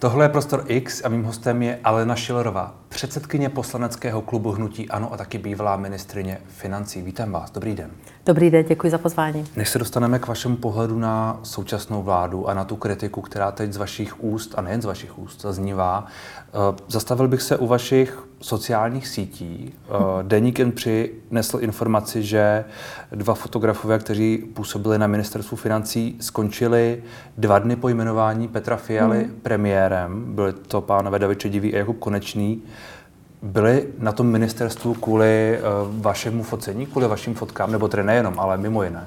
Tohle je Prostor X a mým hostem je Alena Šilerová, předsedkyně poslaneckého klubu Hnutí Ano a taky bývalá ministrině financí. Vítám vás, dobrý den. Dobrý den, děkuji za pozvání. Než se dostaneme k vašemu pohledu na současnou vládu a na tu kritiku, která teď z vašich úst, a nejen z vašich úst, zaznívá, eh, zastavil bych se u vašich sociálních sítí. Eh, Deník jen přinesl informaci, že dva fotografové, kteří působili na ministerstvu financí, skončili dva dny po jmenování Petra Fialy hmm. premiérem. Byli to pánové David Čedivý a Jakub Konečný. Byli na tom ministerstvu kvůli uh, vašemu focení, kvůli vašim fotkám, nebo tedy nejenom, ale mimo jiné?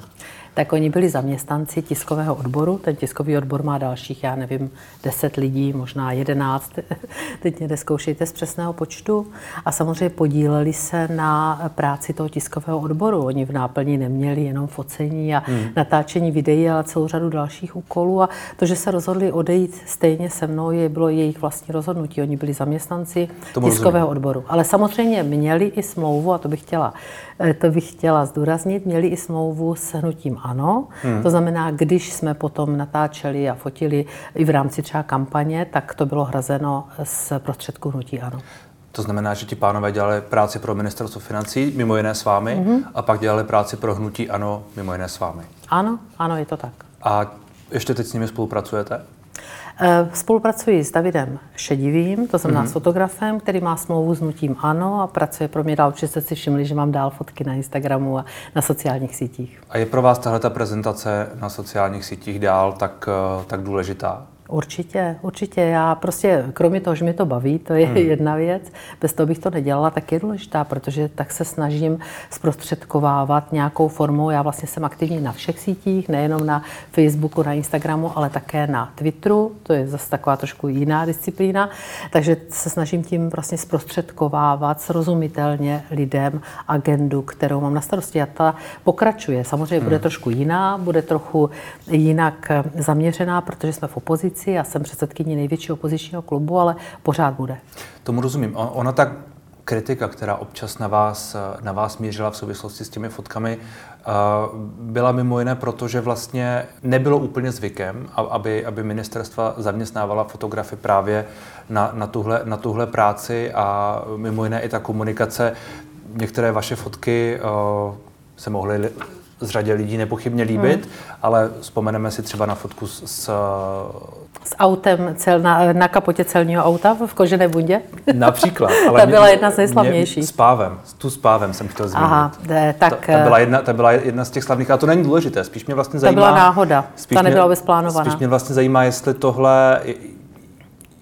Tak oni byli zaměstnanci tiskového odboru. Ten tiskový odbor má dalších, já nevím, 10 lidí, možná 11. Teď mě neskoušejte z přesného počtu. A samozřejmě podíleli se na práci toho tiskového odboru. Oni v náplni neměli jenom focení a hmm. natáčení videí, ale celou řadu dalších úkolů. A to, že se rozhodli odejít stejně se mnou, je, bylo jejich vlastní rozhodnutí. Oni byli zaměstnanci Tomu tiskového rozumím. odboru. Ale samozřejmě měli i smlouvu, a to bych chtěla, to bych chtěla zdůraznit, měli i smlouvu s hnutím ano. Hmm. To znamená, když jsme potom natáčeli a fotili i v rámci třeba kampaně, tak to bylo hrazeno z prostředků hnutí ano. To znamená, že ti pánové dělali práci pro ministerstvo financí, mimo jiné s vámi, mm-hmm. a pak dělali práci pro hnutí ANO, mimo jiné s vámi. Ano, ano, je to tak. A ještě teď s nimi spolupracujete? Eh, spolupracuji s Davidem Šedivým, to znamená mm-hmm. s fotografem, který má smlouvu s Nutím Ano a pracuje pro mě dál. Určitě jste si všimli, že mám dál fotky na Instagramu a na sociálních sítích. A je pro vás tahle ta prezentace na sociálních sítích dál tak, eh, tak důležitá? Určitě, určitě. Já prostě, kromě toho, že mi to baví, to je hmm. jedna věc, bez toho bych to nedělala, tak je důležitá, protože tak se snažím zprostředkovávat nějakou formou. Já vlastně jsem aktivní na všech sítích, nejenom na Facebooku, na Instagramu, ale také na Twitteru. To je zase taková trošku jiná disciplína. Takže se snažím tím vlastně zprostředkovávat srozumitelně lidem agendu, kterou mám na starosti. A ta pokračuje. Samozřejmě hmm. bude trošku jiná, bude trochu jinak zaměřená, protože jsme v opozici opozici, já jsem předsedkyní největšího opozičního klubu, ale pořád bude. Tomu rozumím. Ona tak kritika, která občas na vás, na vás mířila v souvislosti s těmi fotkami, eh, byla mimo jiné proto, že vlastně nebylo úplně zvykem, aby, aby ministerstva zaměstnávala fotografy právě na, na, tuhle, na tuhle práci a mimo jiné i ta komunikace. Některé vaše fotky eh, se mohly z řadě lidí nepochybně líbit, hmm. ale vzpomeneme si třeba na fotku s, s s autem cel, na, na kapotě celního auta v kožené bundě? Například. Ale ta byla jedna z nejslavnějších. S pávem, tu s pávem jsem chtěl zmínit. Aha, de, tak... Ta, ta, byla jedna, ta byla jedna z těch slavných, a to není důležité, spíš mě vlastně zajímá... To byla náhoda, spíš ta nebyla vůbec plánovaná. Spíš mě vlastně zajímá, jestli tohle,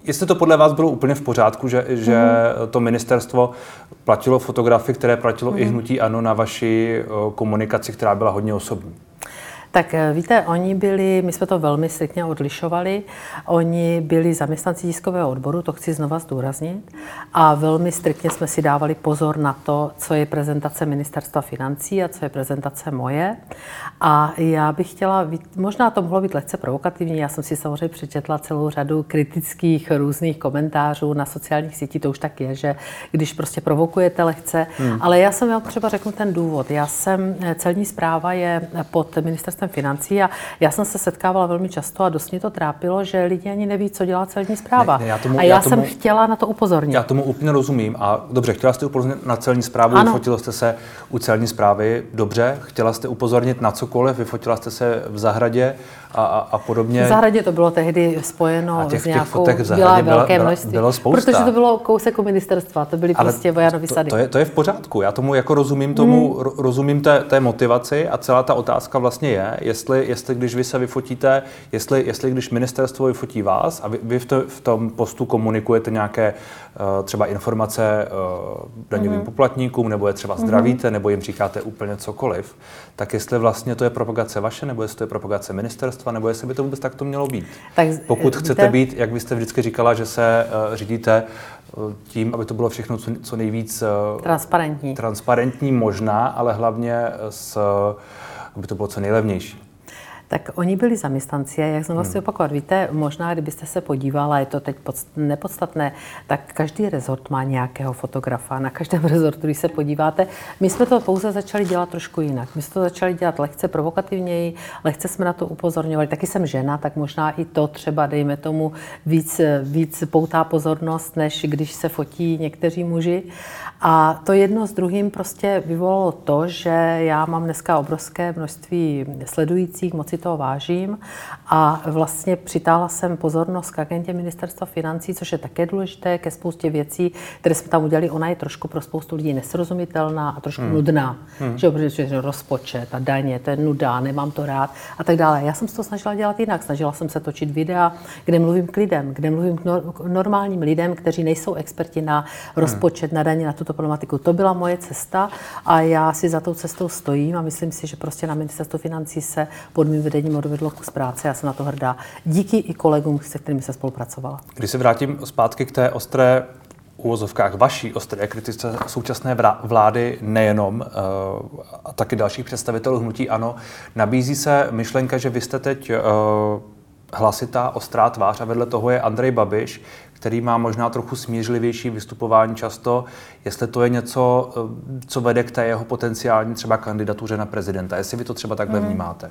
Jestli to podle vás bylo úplně v pořádku, že, že mm. to ministerstvo platilo fotografy, které platilo mm. i mhm. hnutí ANO na vaši komunikaci, která byla hodně osobní? Tak eh, víte, oni byli, my jsme to velmi striktně odlišovali, oni byli zaměstnanci tiskového odboru, to chci znova zdůraznit, a velmi striktně jsme si dávali pozor na to, co je prezentace ministerstva financí a co je prezentace moje. A já bych chtěla, možná to mohlo být lehce provokativní, já jsem si samozřejmě přečetla celou řadu kritických různých komentářů na sociálních sítích, to už tak je, že když prostě provokujete lehce, hmm. ale já jsem vám třeba řeknu ten důvod. Já jsem, eh, celní zpráva je pod ministerstvem ministerstvem financí a já jsem se setkávala velmi často a dost mě to trápilo, že lidi ani neví, co dělá celní zpráva. Ne, ne, já tomu, a já, já tomu, jsem chtěla na to upozornit. Já tomu úplně rozumím a dobře, chtěla jste upozornit na celní zprávu, ano. vyfotila jste se u celní zprávy, dobře, chtěla jste upozornit na cokoliv, vyfotila jste se v zahradě a, a, a podobně. V zahradě to bylo tehdy spojeno těch, s nějakou, těch fotek zahradě byla, velké byla, Bylo spousta. Protože to bylo kousek u ministerstva, to byly Ale prostě Vojanovy sady. To, to, je, to je v pořádku, já tomu jako rozumím tomu, hmm. rozumím té, té motivaci a celá ta otázka vlastně je, jestli, jestli když vy se vyfotíte, jestli, jestli když ministerstvo vyfotí vás a vy, vy v, to, v tom postu komunikujete nějaké uh, třeba informace uh, daňovým hmm. poplatníkům, nebo je třeba zdravíte, hmm. nebo jim říkáte úplně cokoliv, tak jestli vlastně to je propagace vaše, nebo jestli to je propagace ministerstva, nebo jestli by to vůbec takto mělo být. Tak, Pokud chcete být, jak vy jste vždycky říkala, že se uh, řídíte uh, tím, aby to bylo všechno co, co nejvíc uh, transparentní. transparentní možná, ale hlavně s, aby to bylo co nejlevnější. Tak oni byli zaměstnanci a jak jsem vlastně hmm. opakovat, víte, možná kdybyste se podívala, je to teď nepodstatné, tak každý rezort má nějakého fotografa. Na každém rezortu, když se podíváte, my jsme to pouze začali dělat trošku jinak. My jsme to začali dělat lehce provokativněji, lehce jsme na to upozorňovali. Taky jsem žena, tak možná i to třeba, dejme tomu, víc, víc poutá pozornost, než když se fotí někteří muži. A to jedno s druhým prostě vyvolalo to, že já mám dneska obrovské množství sledujících, moci toho vážím a vlastně přitáhla jsem pozornost k agentě ministerstva financí, což je také důležité ke spoustě věcí, které jsme tam udělali. Ona je trošku pro spoustu lidí nesrozumitelná a trošku hmm. nudná. Hmm. Že protože rozpočet a daně, to je nuda, nemám to rád a tak dále. Já jsem se to snažila dělat jinak. Snažila jsem se točit videa, kde mluvím k lidem, kde mluvím k normálním lidem, kteří nejsou experti na rozpočet, hmm. na daně, na tuto problematiku. To byla moje cesta a já si za tou cestou stojím a myslím si, že prostě na ministerstvu financí se pod mým vedením odvedlo kus práce. Já jsem na to hrdá. Díky i kolegům, se kterými se spolupracovala. Když se vrátím zpátky k té ostré úvozovkách vaší ostré kritice současné vlády nejenom uh, a taky dalších představitelů hnutí ANO, nabízí se myšlenka, že vy jste teď uh, hlasitá, ostrá tvář a vedle toho je Andrej Babiš, který má možná trochu smířlivější vystupování často, jestli to je něco, eh, co vede k té jeho potenciální třeba kandidatuře na prezidenta, jestli vy to třeba takhle mm. vnímáte.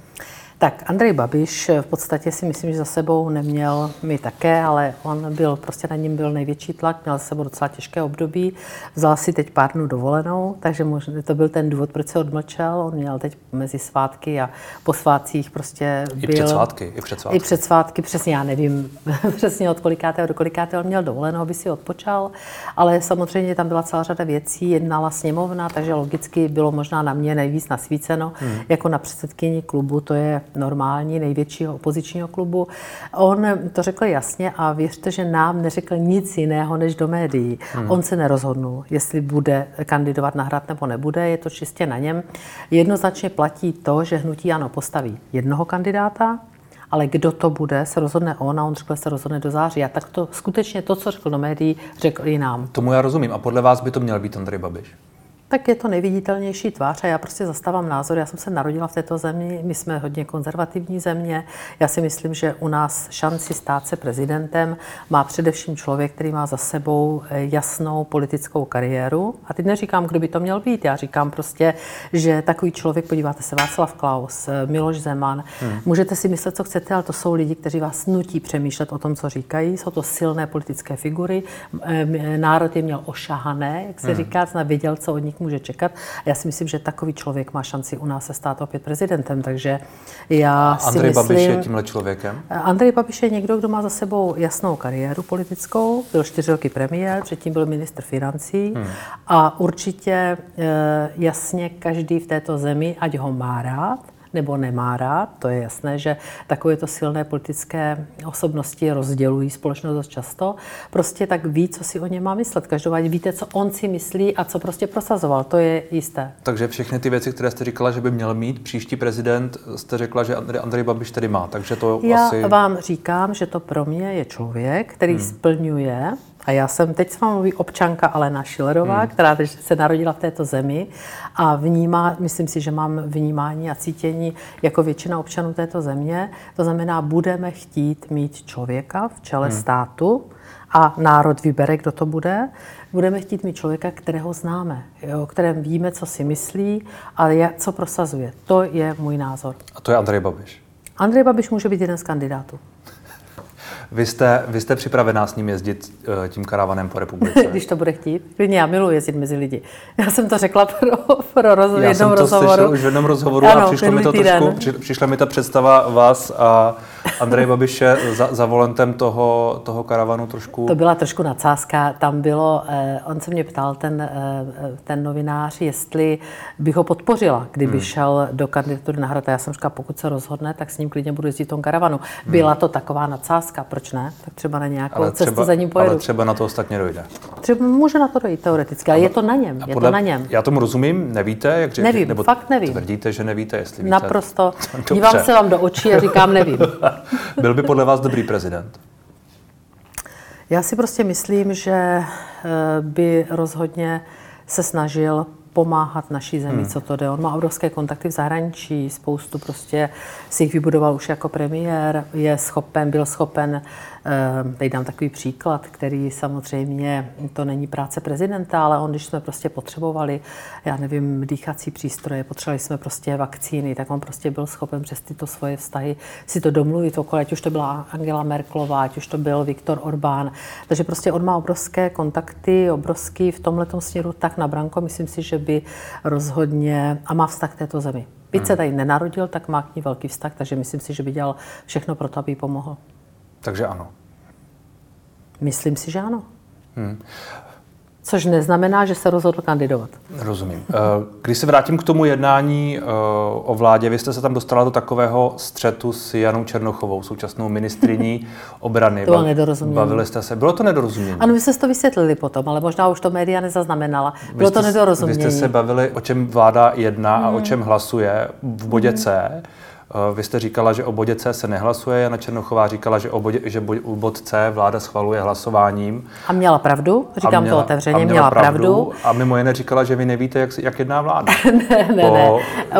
Tak Andrej Babiš v podstatě si myslím, že za sebou neměl my také, ale on byl, prostě na ním byl největší tlak, měl za sebou docela těžké období, vzal si teď pár dnů dovolenou, takže možná to byl ten důvod, proč se odmlčel. On měl teď mezi svátky a po svátcích prostě byl... I před svátky, i před svátky. I před svátky, přesně, já nevím přesně od kolikátého do kolikátého měl dovolenou, aby si odpočal, ale samozřejmě tam byla celá řada věcí, jednala sněmovna, takže logicky bylo možná na mě nejvíc nasvíceno, hmm. jako na předsedkyni klubu, to je normální, největšího opozičního klubu. On to řekl jasně a věřte, že nám neřekl nic jiného než do médií. Hmm. On se nerozhodnul, jestli bude kandidovat na hrad nebo nebude, je to čistě na něm. Jednoznačně platí to, že hnutí ano postaví jednoho kandidáta, ale kdo to bude, se rozhodne on a on řekl, se rozhodne do září. A tak to skutečně to, co řekl do médií, řekl i nám. Tomu já rozumím. A podle vás by to měl být Andrej Babiš? Tak je to nejviditelnější tvář a já prostě zastávám názor. Já jsem se narodila v této zemi, my jsme hodně konzervativní země. Já si myslím, že u nás šanci stát se prezidentem má především člověk, který má za sebou eh, jasnou politickou kariéru. A teď neříkám, kdo by to měl být. Já říkám prostě, že takový člověk, podíváte se, Václav Klaus, eh, Miloš Zeman, hmm. můžete si myslet, co chcete, ale to jsou lidi, kteří vás nutí přemýšlet o tom, co říkají. Jsou to silné politické figury. Eh, národ je měl ošahané, jak se hmm. říká, věděl, co od nich může čekat. A já si myslím, že takový člověk má šanci u nás se stát opět prezidentem, takže já A Andrej si myslím... Babiš je tímhle člověkem? Andrej Babiš je někdo, kdo má za sebou jasnou kariéru politickou, byl čtyři roky premiér, předtím byl ministr financí hmm. a určitě eh, jasně každý v této zemi, ať ho má rád, nebo nemá rád. To je jasné, že takovéto silné politické osobnosti rozdělují společnost dost často. Prostě tak ví, co si o něm má myslet. Každopádně víte, co on si myslí a co prostě prosazoval. To je jisté. Takže všechny ty věci, které jste říkala, že by měl mít příští prezident, jste řekla, že Andrej, Babiš tedy má. Takže to Já asi... vám říkám, že to pro mě je člověk, který hmm. splňuje a já jsem, teď s vámi mluví občanka Alena Šilerová, hmm. která se narodila v této zemi a vnímá, myslím si, že mám vnímání a cítění jako většina občanů této země. To znamená, budeme chtít mít člověka v čele hmm. státu, a národ vybere, kdo to bude, budeme chtít mít člověka, kterého známe, o kterém víme, co si myslí a co prosazuje. To je můj názor. A to je Andrej Babiš. Andrej Babiš může být jeden z kandidátů. Vy jste, vy jste připravená s ním jezdit uh, tím karavanem po republice? Když to bude chtít. Klidně, já miluji jezdit mezi lidi. Já jsem to řekla pro, pro roz, já jednom rozhovoru. Já jsem to slyšel už v jednom rozhovoru ano, a přišlo mi to trošku, při, přišla mi ta představa vás a Andrej Babiše za, za volantem toho, toho karavanu trošku... To byla trošku nadsázka. Tam bylo, eh, on se mě ptal, ten, eh, ten novinář, jestli bych ho podpořila, kdyby hmm. šel do kandidatury na hrad. Já jsem říkala, pokud se rozhodne, tak s ním klidně budu jezdit v tom karavanu. Hmm. Byla to taková nadsázka, proč ne? Tak třeba na nějakou ale cestu za ním pojedu. Ale třeba na to ostatně dojde. Třeba může na to dojít teoreticky, ale je to na něm. Je to na něm. Já tomu rozumím, nevíte, jak říkáte? Nevím, nebo fakt nevím. Tvrdíte, že nevíte, jestli víte. Naprosto. Dívám se vám do očí a říkám, nevím. Byl by podle vás dobrý prezident? Já si prostě myslím, že eh, by rozhodně se snažil pomáhat naší zemi, hmm. co to jde. On má obrovské kontakty v zahraničí, spoustu prostě si jich vybudoval už jako premiér, je schopen, byl schopen teď dám takový příklad, který samozřejmě, to není práce prezidenta, ale on, když jsme prostě potřebovali, já nevím, dýchací přístroje, potřebovali jsme prostě vakcíny, tak on prostě byl schopen přes tyto svoje vztahy si to domluvit okolo, ať už to byla Angela Merklová, ať už to byl Viktor Orbán. Takže prostě on má obrovské kontakty, obrovský v tomhle směru tak na Branko, myslím si, že by rozhodně, a má vztah k této zemi. Byť se hmm. tady nenarodil, tak má k ní velký vztah, takže myslím si, že by dělal všechno pro to, aby jí pomohl. Takže ano. Myslím si, že ano. Hmm. Což neznamená, že se rozhodl kandidovat. Rozumím. Eh, když se vrátím k tomu jednání eh, o vládě, vy jste se tam dostala do takového střetu s Janou Černochovou, současnou ministriní obrany. To bylo nedorozumění. Bavili jste se. Bylo to nedorozumění? Ano, my jsme to vysvětlili potom, ale možná už to média nezaznamenala. Bylo to nedorozumění. Vy jste se bavili, o čem vláda jedná hmm. a o hmm. čem hlasuje v bodě hmm. C. Eh, vy jste říkala, že o bodě C se nehlasuje, Jana Černochová říkala, že, o bodě, že bod C vláda schvaluje hlasováním. A měla pravdu, říkám měla, to otevřeně, měla, měla pravdu. pravdu. A mimo jiné říkala, že vy nevíte, jak, jak jedná vláda. ne, ne, ne.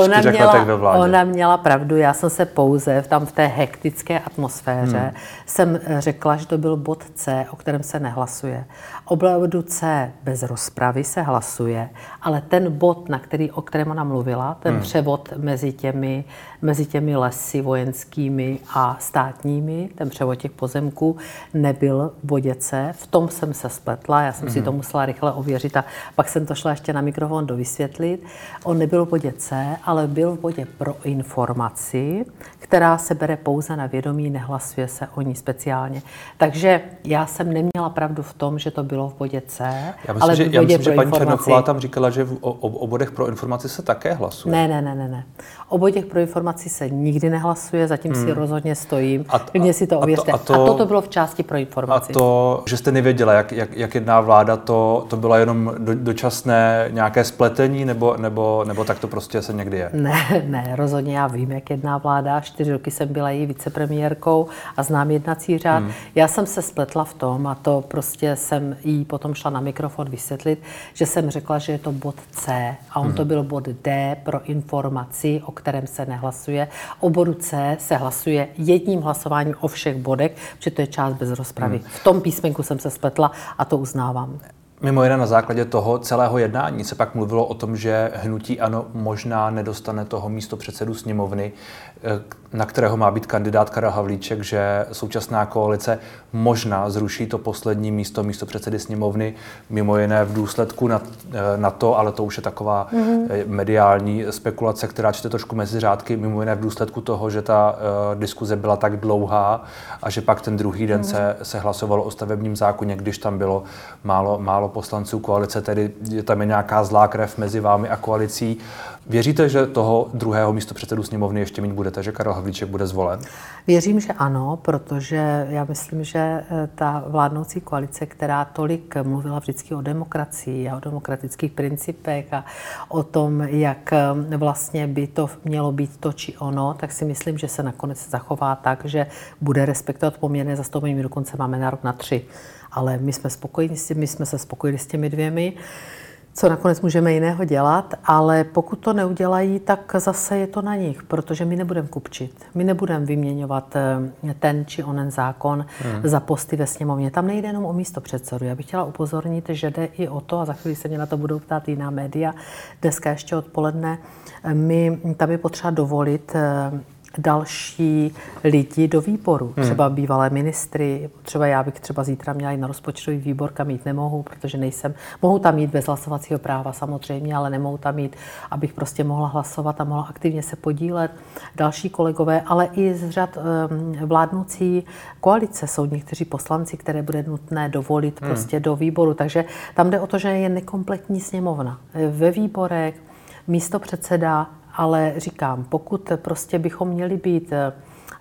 Ona měla, ve vládě. ona měla pravdu, já jsem se pouze tam v té hektické atmosféře hmm. jsem eh, řekla, že to byl bod C, o kterém se nehlasuje. O bodu C bez rozpravy se hlasuje, ale ten bod, na který, o kterém ona mluvila, ten hmm. převod mezi těmi mezi těmi lesy vojenskými a státními, ten převod těch pozemků, nebyl v bodě C. V tom jsem se spletla, já jsem mm. si to musela rychle ověřit a pak jsem to šla ještě na mikrofon dovysvětlit. On nebyl v bodě C, ale byl v bodě pro informaci, která se bere pouze na vědomí, nehlasuje se o ní speciálně. Takže já jsem neměla pravdu v tom, že to bylo v bodě C, já myslím, ale že, v bodě já myslím, že paní Černochová tam říkala, že v, o, o bodech pro informaci se také hlasuje. Ne, ne, ne, ne. ne. O bodech pro informaci se nikdy nehlasuje, zatím hmm. si rozhodně stojím. A, Klidně si to ověřte. A, to, a, to, a toto bylo v části pro informaci. A to, že jste nevěděla, jak, jak, jak jedná vláda, to, to bylo jenom do, dočasné nějaké spletení, nebo, nebo, nebo tak to prostě se někdy je? Ne, ne, rozhodně já vím, jak jedná vláda. Čtyři roky jsem byla její vicepremiérkou a znám jednací řád. Hmm. Já jsem se spletla v tom, a to prostě jsem jí potom šla na mikrofon vysvětlit, že jsem řekla, že je to bod C a on hmm. to byl bod D pro informaci, o kterém se nehlasuje. O bodu C se hlasuje jedním hlasováním o všech bodech, protože to je část bez rozpravy. Hmm. V tom písmenku jsem se spletla a to uznávám. Mimo jiné na základě toho celého jednání se pak mluvilo o tom, že hnutí ano možná nedostane toho místo předsedu sněmovny, na kterého má být kandidát Karel Havlíček, že současná koalice možná zruší to poslední místo místo předsedy sněmovny, mimo jiné v důsledku na, eh, na to, ale to už je taková mm-hmm. mediální spekulace, která čte trošku mezi řádky, mimo jiné v důsledku toho, že ta uh, diskuze byla tak dlouhá a že pak ten druhý den mm-hmm. se, se hlasovalo o stavebním zákoně, když tam bylo málo, málo poslanců koalice, tedy je tam je nějaká zlá krev mezi vámi a koalicí. Věříte, že toho druhého místo předsedu sněmovny ještě mít budete, že Karel Havlíček bude zvolen? Věřím, že ano, protože já myslím, že eh, ta vládnoucí koalice, která tolik mluvila vždycky o demokracii a o demokratických principech a o tom, jak eh, vlastně by to mělo být to či ono, tak si myslím, že se nakonec zachová tak, že bude respektovat poměrné zastoupení. My dokonce máme nárok na tři ale my jsme spokojeni my jsme se spokojili s těmi dvěmi. Co nakonec můžeme jiného dělat, ale pokud to neudělají, tak zase je to na nich, protože my nebudeme kupčit. My nebudeme vyměňovat eh, ten či onen zákon hmm. za posty ve sněmovně. Tam nejde jenom o místo předsedu. Já bych chtěla upozornit, že jde i o to, a za chvíli se mě na to budou ptát jiná média, dneska ještě odpoledne, eh, my tam je potřeba dovolit eh, další lidi do výboru. Hmm. Třeba bývalé ministry, třeba já bych třeba zítra měla i na rozpočtový výbor, kam jít nemohu, protože nejsem, mohu tam jít bez hlasovacího práva samozřejmě, ale nemohu tam jít, abych prostě mohla hlasovat a mohla aktivně se podílet. Další kolegové, ale i z řad um, vládnoucí koalice jsou někteří poslanci, které bude nutné dovolit hmm. prostě do výboru. Takže tam jde o to, že je nekompletní sněmovna. Ve výborech místo předseda ale říkám, pokud prostě bychom měli být,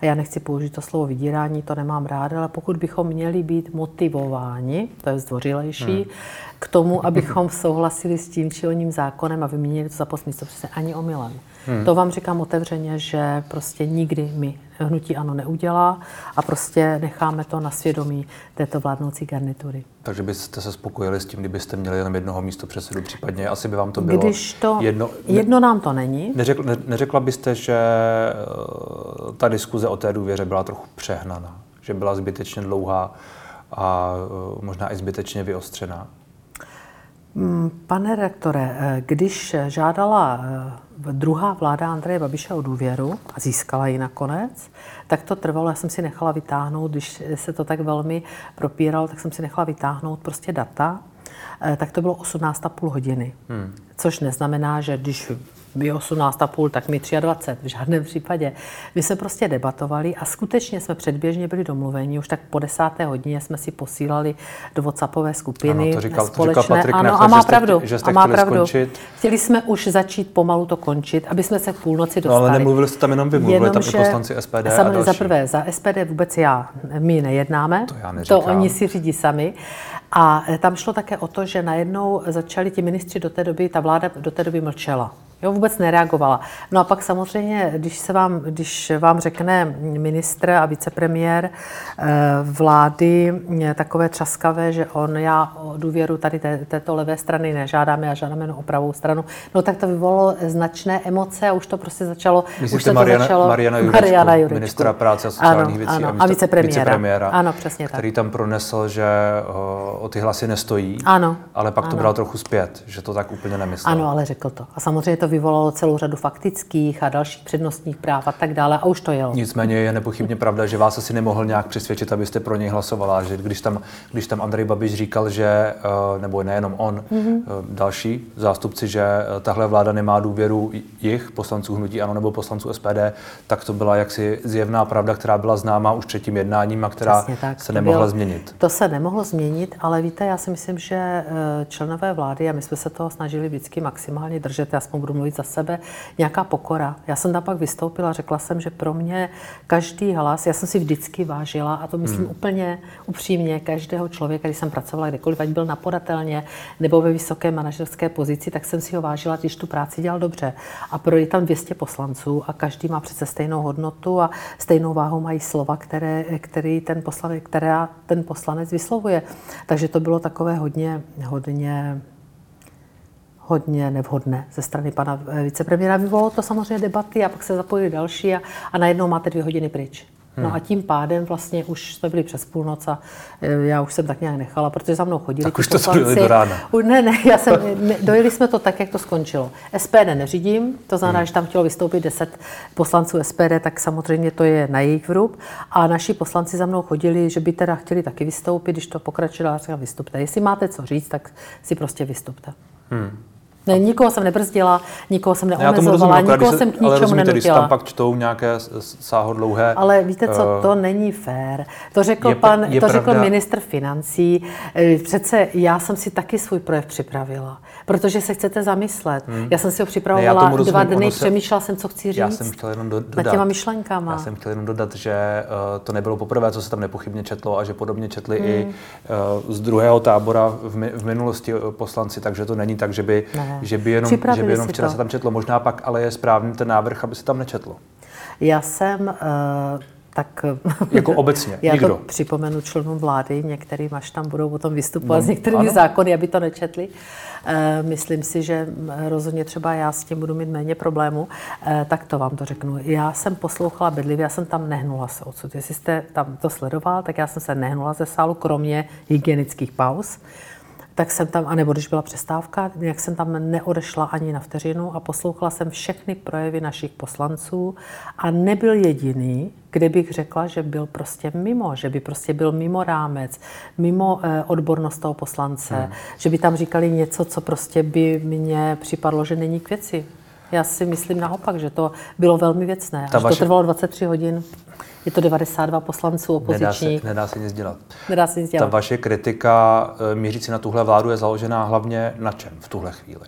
a já nechci použít to slovo vydírání, to nemám rád, ale pokud bychom měli být motivováni, to je zdvořilejší, hmm. k tomu, abychom souhlasili s tím či oním zákonem a vyměnili to za post místo ani omylem. Hmm. To vám říkám otevřeně, že prostě nikdy mi hnutí ano neudělá a prostě necháme to na svědomí této vládnoucí garnitury. Takže byste se spokojili s tím, kdybyste měli jenom jednoho místo předsedu, případně asi by vám to bylo Když to jedno, jedno nám to není. Neřekla, ne, neřekla byste, že eh, ta diskuze o té důvěře byla trochu přehnaná, že byla zbytečně dlouhá a eh, možná i zbytečně vyostřená? Mm, pane rektore, eh, když žádala druhá vláda Andreje Babiše o důvěru a získala ji nakonec, tak to trvalo, já jsem si nechala vytáhnout, když se to tak velmi propíralo, tak jsem si nechala vytáhnout prostě data, eh, tak to bylo 18,5 hodiny. Hmm. Což neznamená, že když vy 18,5, tak mi 23, v žádném případě. My jsme prostě debatovali a skutečně jsme předběžně byli domluveni, už tak po desáté hodině jsme si posílali do WhatsAppové skupiny ano, to říkal, společné. To říkal Patrik ano, Nechal, a má pravdu. Že jste a má pravdu. Skončit. Chtěli jsme už začít pomalu to končit, aby jsme se k půlnoci dostali. No, ale nemluvili jste tam jenom vy, mluvili jenom, tam i poslanci SPD a další. Za prvé, za SPD vůbec já, my nejednáme. To já neříkám. To oni si řídí sami. A tam šlo také o to, že najednou začali ti ministři do té doby, ta vláda do té doby mlčela. Jo, vůbec nereagovala. No a pak samozřejmě, když, se vám, když vám řekne ministr a vicepremiér eh, vlády eh, takové třaskavé, že on, já o důvěru tady té, této levé strany nežádáme, já žádáme jenom o pravou stranu, no tak to vyvolalo značné emoce a už to prostě začalo. Myslíte už se Mariana, to začalo, Mariana, Jurečku, Mariana Jurečku, ministra práce a sociálních ano, věcí ano, a, místo, a vicepremiéra. vicepremiéra, ano, přesně který tak. tam pronesl, že o, o ty hlasy nestojí, ano, ale pak ano. to bral trochu zpět, že to tak úplně nemyslel. Ano, ale řekl to. A samozřejmě to vyvolalo celou řadu faktických a dalších přednostních práv a tak dále a už to jelo. Nicméně je nepochybně pravda, že vás asi nemohl nějak přesvědčit, abyste pro něj hlasovala, že když tam, když tam Andrej Babiš říkal, že, eh, nebo nejenom on, mm-hmm. další zástupci, že eh, tahle vláda nemá důvěru jich, poslanců hnutí ANO nebo poslanců SPD, tak to byla jaksi zjevná pravda, která byla známá už před tím jednáním a která tak, se nemohla byl, změnit. To se nemohlo změnit, ale víte, já si myslím, že členové vlády, a my jsme se toho snažili vždycky maximálně držet, já budu mluvit za sebe, nějaká pokora. Já jsem tam pak vystoupila, řekla jsem, že pro mě každý hlas, já jsem si vždycky vážila, a to myslím hmm. úplně upřímně, každého člověka, když jsem pracovala kdekoliv, ať byl napodatelně nebo ve vysoké manažerské pozici, tak jsem si ho vážila, když tu práci dělal dobře. A pro je tam 200 poslanců a každý má přece stejnou hodnotu a stejnou váhu mají slova, které, který ten poslanec, která ten poslanec vyslovuje. Takže to bylo takové hodně, hodně hodně nevhodné ze strany pana eh, vicepremiéra. Vyvolalo to samozřejmě debaty a pak se zapojili další a, a najednou máte dvě hodiny pryč. No hmm. a tím pádem vlastně už jsme byli přes půlnoc a eh, já už jsem tak nějak nechala, protože za mnou chodili Tak už to dojeli do rána. Ne, ne, já jsem, dojeli jsme to tak, jak to skončilo. SPD neřídím, to znamená, hmm. že tam chtělo vystoupit 10 poslanců SPD, tak samozřejmě to je na jejich vrub. A naši poslanci za mnou chodili, že by teda chtěli taky vystoupit, když to pokračovalo, já vystupte. Jestli máte co říct, tak si prostě vystupte. Hmm. Ne, nikoho jsem nebrzdila, nikoho jsem neomezovala, ne, nikoho jsem k ničemu ale nenutila. když tam pak čtou nějaké sáhodlouhé... Ale víte co, uh, to není fér. To řekl, je, pan, je to pravda. řekl ministr financí. Eh, přece já jsem si taky svůj projev připravila, protože se chcete zamyslet. Hmm. Já jsem si ho připravovala ne, dva dny, se, přemýšlela jsem, co chci říct. Já jsem chtěl jenom do, dodat. Na těma myšlenkama. Já jsem chtěl jenom dodat, že uh, to nebylo poprvé, co se tam nepochybně četlo a že podobně četli hmm. i uh, z druhého tábora v, mi, v minulosti poslanci, takže to není tak, že by, že by jenom že by jenom včera to. se tam četlo. Možná pak ale je správný ten návrh, aby se tam nečetlo. Já jsem uh, tak jako obecně, já nikdo. to připomenu členům vlády, některým až tam budou o tom vystupovat no, s některými ano. zákony, aby to nečetli. E, myslím si, že rozhodně třeba já s tím budu mít méně problémů, e, tak to vám to řeknu. Já jsem poslouchala bedlivě, já jsem tam nehnula se odsud. Jestli jste tam to sledoval, tak já jsem se nehnula ze sálu, kromě hygienických pauz tak jsem tam, anebo když byla přestávka, jak jsem tam neodešla ani na vteřinu a poslouchala jsem všechny projevy našich poslanců a nebyl jediný, kde bych řekla, že byl prostě mimo, že by prostě byl mimo rámec, mimo eh, odbornost toho poslance, hmm. že by tam říkali něco, co prostě by mně připadlo, že není k věci. Já si myslím naopak, že to bylo velmi věcné. Až vaše... to trvalo 23 hodin. Je to 92 poslanců opozičních. Nedá se, nedá se nic dělat. Nedá se nic dělat. Ta vaše kritika eh, mířící na tuhle vládu je založená hlavně na čem v tuhle chvíli?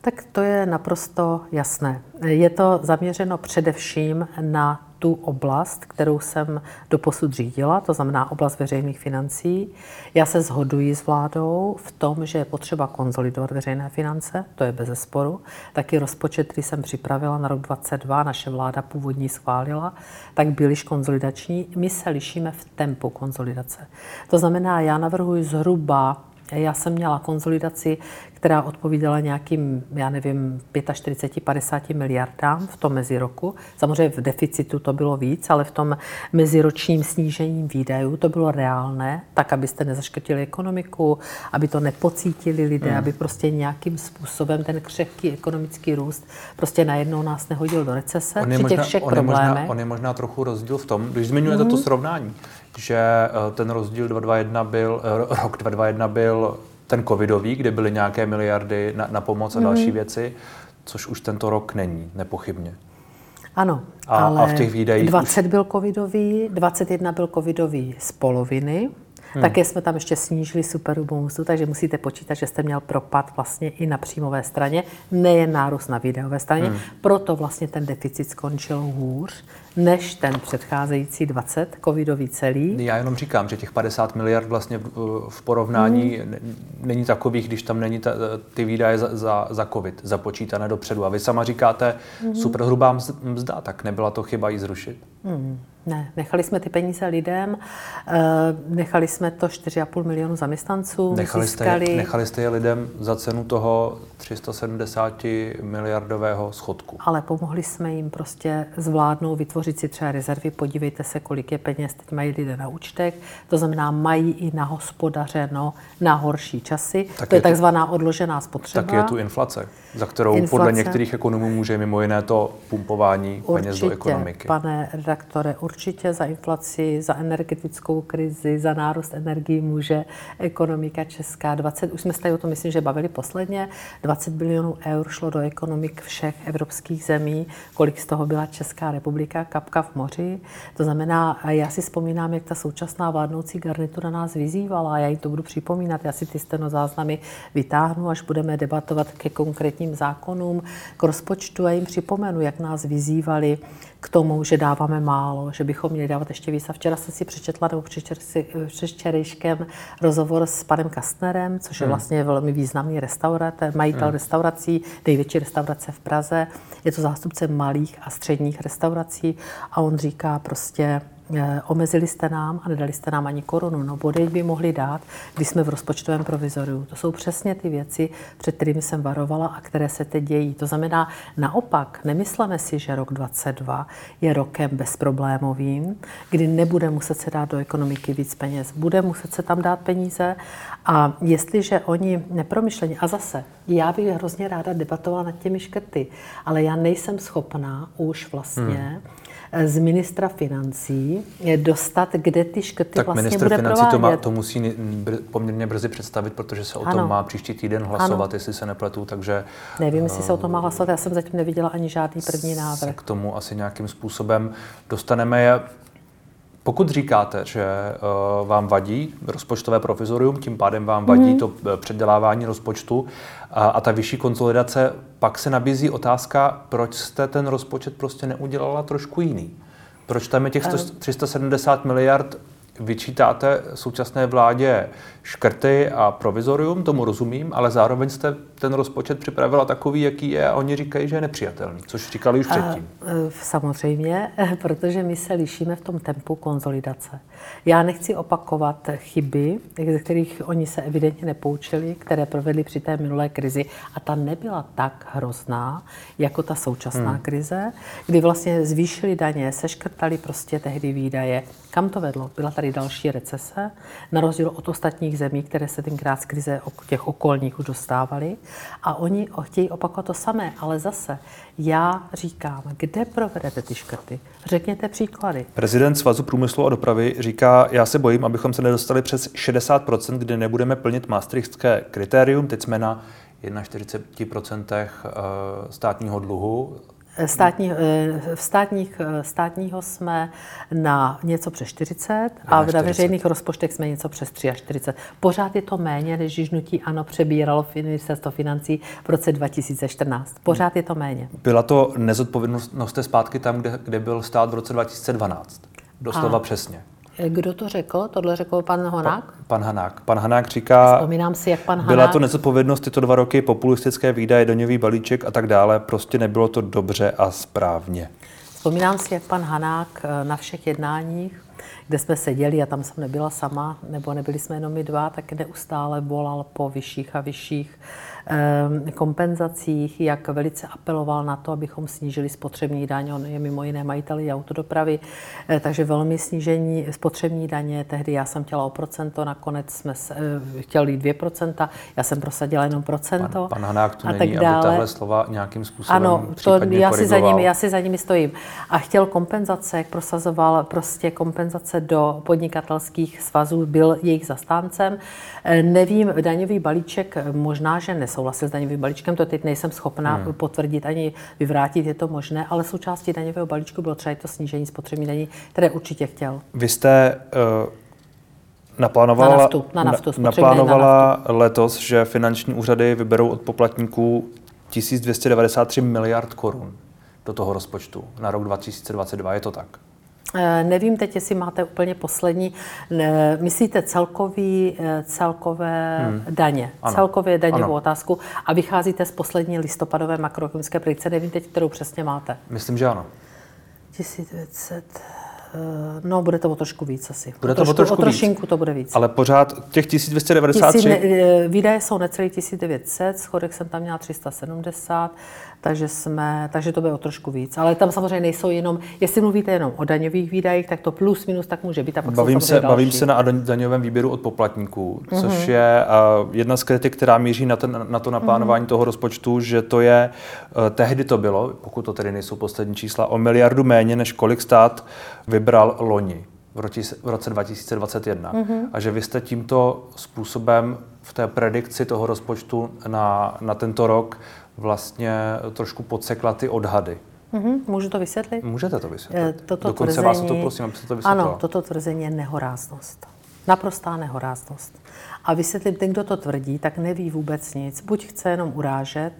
Tak to je naprosto jasné. Je to zaměřeno především na tu oblast, kterou jsem doposud řídila, to znamená oblast veřejných financí. Já se zhoduji s vládou v tom, že je potřeba konzolidovat veřejné finance, to je bez sporu. Taky rozpočet, který jsem připravila na rok 2022, naše vláda původní schválila, tak byl již konzolidační. My se lišíme v tempu konsolidace. To znamená, já navrhuji zhruba já jsem měla konzolidaci, která odpovídala nějakým, já nevím, 45-50 miliardám v tom meziroku. Samozřejmě v deficitu to bylo víc, ale v tom meziročním snížením výdajů to bylo reálné, tak, abyste nezaškrtili ekonomiku, aby to nepocítili lidé, hmm. aby prostě nějakým způsobem ten křehký ekonomický růst prostě najednou nás nehodil do recese on je při těch možná, všech on problémech. Je možná, on je možná trochu rozdíl v tom, když zmiňujete hmm. to srovnání, že eh, ten rozdíl 221 byl, eh, rok 221 byl ten covidový, kde byly nějaké miliardy na, na pomoc a mm. další věci, což už tento rok není, nepochybně. Ano, a, ale a v těch výdajích 20 už... byl covidový, 21 byl covidový z poloviny, Hmm. Také jsme tam ještě snížili superbonusu, takže musíte počítat, že jste měl propad vlastně i na příjmové straně, nejen nárůst na výdajové straně. Hmm. Proto vlastně ten deficit skončil hůř než ten předcházející 20 covidový celý. Já jenom říkám, že těch 50 miliard vlastně v porovnání hmm. není takových, když tam není ta, ty výdaje za, za, za covid započítané dopředu. A vy sama říkáte hmm. superhrubá mzda, tak nebyla to chyba ji zrušit? Hmm. Ne, nechali jsme ty peníze lidem, eh, nechali jsme to 4,5 milionu zaměstnanců. Nechali jste, je, nechali jste je lidem za cenu toho 370 miliardového schodku. Ale pomohli jsme jim prostě zvládnout, vytvořit si třeba rezervy. Podívejte se, kolik je peněz teď mají lidé na účtech. To znamená, mají i na hospodařeno na horší časy. Tak to je, je takzvaná odložená spotřeba. Tak je tu inflace, za kterou inflace. podle některých ekonomů může mimo jiné to pumpování Určitě, peněz do ekonomiky. pane redaktore, určitě za inflaci, za energetickou krizi, za nárůst energií může ekonomika česká. 20, už jsme se tady o tom, myslím, že bavili posledně, 20 bilionů eur šlo do ekonomik všech evropských zemí, kolik z toho byla Česká republika, kapka v moři. To znamená, já si vzpomínám, jak ta současná vládnoucí garnitura nás vyzývala, já jí to budu připomínat, já si ty stenozáznamy vytáhnu, až budeme debatovat ke konkrétním zákonům, k rozpočtu a jim připomenu, jak nás vyzývali k tomu, že dáváme málo, že bychom měli dávat ještě víc. A včera jsem si přečetla, nebo přečerejškem rozhovor s panem Kastnerem, což je hmm. vlastně velmi významný restauratér, majitel hmm. restaurací, největší restaurace v Praze. Je to zástupce malých a středních restaurací a on říká prostě, omezili jste nám a nedali jste nám ani korunu. No bodej by mohli dát, když jsme v rozpočtovém provizoriu. To jsou přesně ty věci, před kterými jsem varovala a které se teď dějí. To znamená, naopak, nemyslíme si, že rok 22 je rokem bezproblémovým, kdy nebude muset se dát do ekonomiky víc peněz, bude muset se tam dát peníze a jestliže oni nepromyšlení, a zase, já bych hrozně ráda debatovala nad těmi škrty, ale já nejsem schopná už vlastně hmm z ministra financí dostat, kde ty škrty tak vlastně ministr bude financí to, má, to musí poměrně brzy představit, protože se o ano. tom má příští týden hlasovat, ano. jestli se nepletu, takže... Nevím, jestli se o tom má hlasovat, já jsem zatím neviděla ani žádný první návrh. Se k tomu asi nějakým způsobem dostaneme. Pokud říkáte, že uh, vám vadí rozpočtové provizorium, tím pádem vám vadí mm. to eh, předělávání rozpočtu a, a ta vyšší konsolidace, pak se nabízí otázka, proč jste ten rozpočet prostě neudělala trošku jiný? Proč tam je těch 100, 370 miliard vyčítáte současné vládě škrty a provizorium, tomu rozumím, ale zároveň jste ten rozpočet připravila takový, jaký je a oni říkají, že je nepřijatelný, což říkali už předtím. E, samozřejmě, protože my se lišíme v tom tempu konzolidace. Já nechci opakovat chyby, ze kterých oni se evidentně nepoučili, které provedli při té minulé krizi a ta nebyla tak hrozná, jako ta současná hmm. krize, kdy vlastně zvýšili daně, seškrtali prostě tehdy výdaje. Kam to vedlo? Byla tady další recese, na rozdíl od ostatních zemí, které se tenkrát z krize těch okolních už dostávaly. A oni chtějí opakovat to samé, ale zase já říkám, kde provedete ty škrty? Řekněte příklady. Prezident Svazu průmyslu a dopravy říká, já se bojím, abychom se nedostali přes 60%, kde nebudeme plnit maastrichtské kritérium. Teď jsme na 41% eh, státního dluhu Státní, v státních, státního jsme na něco přes 40 a 40. veřejných rozpočtech jsme něco přes 43. Pořád je to méně, než když hnutí ANO přebíralo ministerstvo financí v roce 2014. Pořád je to méně. Byla to nezodpovědnost zpátky tam, kde, kde byl stát v roce 2012? Doslova a přesně. Kdo to řekl? Tohle řekl pan Honák? Pa, pan Hanák. Pan Hanák říká, Vzpomínám si, jak pan Hanák... Byla to nezodpovědnost tyto dva roky, populistické výdaje, doňový balíček a tak dále. Prostě nebylo to dobře a správně. Vzpomínám si, jak pan Hanák eh, na všech jednáních, kde jsme seděli a tam jsem nebyla sama, nebo nebyli jsme jenom my dva, tak neustále volal po vyšších a vyšších Ehm, kompenzacích, jak velice apeloval na to, abychom snížili spotřební daň. On je mimo jiné majitel autodopravy, eh, takže velmi snížení spotřební daně. Tehdy já jsem chtěla o procento, nakonec jsme eh, chtěli 2%, já jsem prosadila jenom procento. Pan, pan Hanák tu a není, tak dále. aby tahle slova nějakým způsobem Ano, to já si, za nimi, já si za nimi stojím. A chtěl kompenzace, jak prosazoval prostě kompenzace do podnikatelských svazů, byl jejich zastáncem. Eh, nevím, daňový balíček možná, že nes nesouhlasil s daňovým balíčkem, to teď nejsem schopna hmm. potvrdit ani vyvrátit, je to možné, ale součástí daňového balíčku bylo třeba to snížení spotřební daní, které určitě chtěl. Vy jste uh, naplánovala, na naftu, na naftu, naplánovala na naftu. letos, že finanční úřady vyberou od poplatníků 1293 miliard korun do toho rozpočtu na rok 2022. Je to tak? Eh, nevím teď, jestli máte úplně poslední. Myslíte celkový, eh, celkové hmm. daně, ano. celkově daňovou ano. otázku a vycházíte z poslední listopadové makroekonomické predikce. Nevím teď, kterou přesně máte. Myslím, že ano. 1900... Eh, no, bude to o trošku víc asi. Bude to o trošku, o trošinku víc. to bude víc. Ale pořád těch 1293... Tisíc, výdaje jsou necelý 1900, schodek jsem tam měla 370, takže, jsme, takže to bylo trošku víc. Ale tam samozřejmě nejsou jenom, jestli mluvíte jenom o daňových výdajích, tak to plus minus tak může být. A pak bavím, se, bavím se na daňovém výběru od poplatníků, mm-hmm. což je uh, jedna z kritik, která míří na, ten, na to naplánování mm-hmm. toho rozpočtu, že to je, uh, tehdy to bylo, pokud to tedy nejsou poslední čísla, o miliardu méně, než kolik stát vybral loni v roce 2021. Mm-hmm. A že vy jste tímto způsobem v té predikci toho rozpočtu na, na tento rok vlastně trošku podsekla ty odhady. Mm-hmm. Můžu to vysvětlit? Můžete to vysvětlit. Eh, toto Dokonce tvrzení, vás to prosím, abyste to vysvětlila. Ano, toto tvrzení je nehoráznost. Naprostá nehoráznost. A vysvětlit, ten, kdo to tvrdí, tak neví vůbec nic. Buď chce jenom urážet,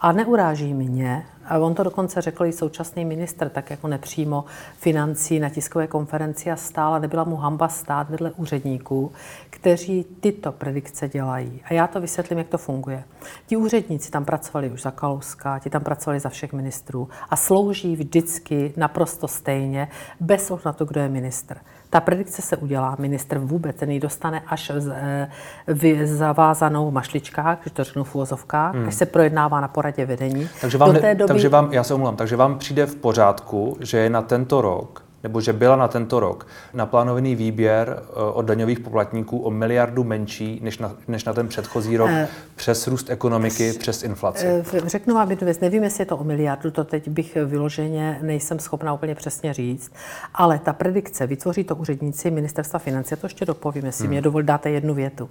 a neuráží mě, a on to dokonce řekl i současný ministr, tak jako nepřímo financí na tiskové konferenci a stála, nebyla mu hamba stát vedle úředníků, kteří tyto predikce dělají. A já to vysvětlím, jak to funguje. Ti úředníci tam pracovali už za Kalouska, ti tam pracovali za všech ministrů a slouží vždycky naprosto stejně, bez ohledu na to, kdo je ministr. Ta predikce se udělá, ministr vůbec ten ji dostane až z, e, v zavázanou v mašličkách, když to řeknu v úvozovkách, hmm. až se projednává na poradě vedení. Takže vám, Do té doby... takže vám, já se omluvám, takže vám přijde v pořádku, že je na tento rok nebo že byla na tento rok naplánovaný výběr eh, od daňových poplatníků o miliardu menší než na, než na ten předchozí rok uh, přes růst ekonomiky, přes inflaci. Uh, řeknu vám jednu věc, nevím, jestli je to o miliardu, to teď bych vyloženě nejsem schopna úplně přesně říct, ale ta predikce vytvoří to úředníci ministerstva financí, to ještě dopovím, jestli hmm. mě dovol dáte jednu větu.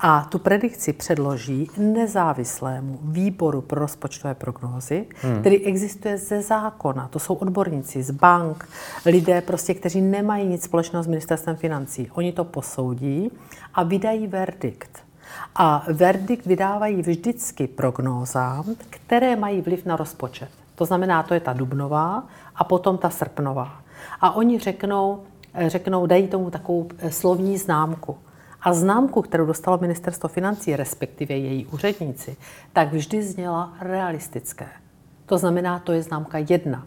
A tu predikci předloží nezávislému výboru pro rozpočtové prognózy, hmm. který existuje ze zákona. To jsou odborníci z bank, lidé, lidé, prostě, kteří nemají nic společného s ministerstvem financí. Oni to posoudí a vydají verdikt. A verdikt vydávají vždycky prognózám, které mají vliv na rozpočet. To znamená, to je ta dubnová a potom ta srpnová. A oni řeknou, řeknou dají tomu takovou eh, slovní známku. A známku, kterou dostalo ministerstvo financí, respektive její úředníci, tak vždy zněla realistické. To znamená, to je známka jedna.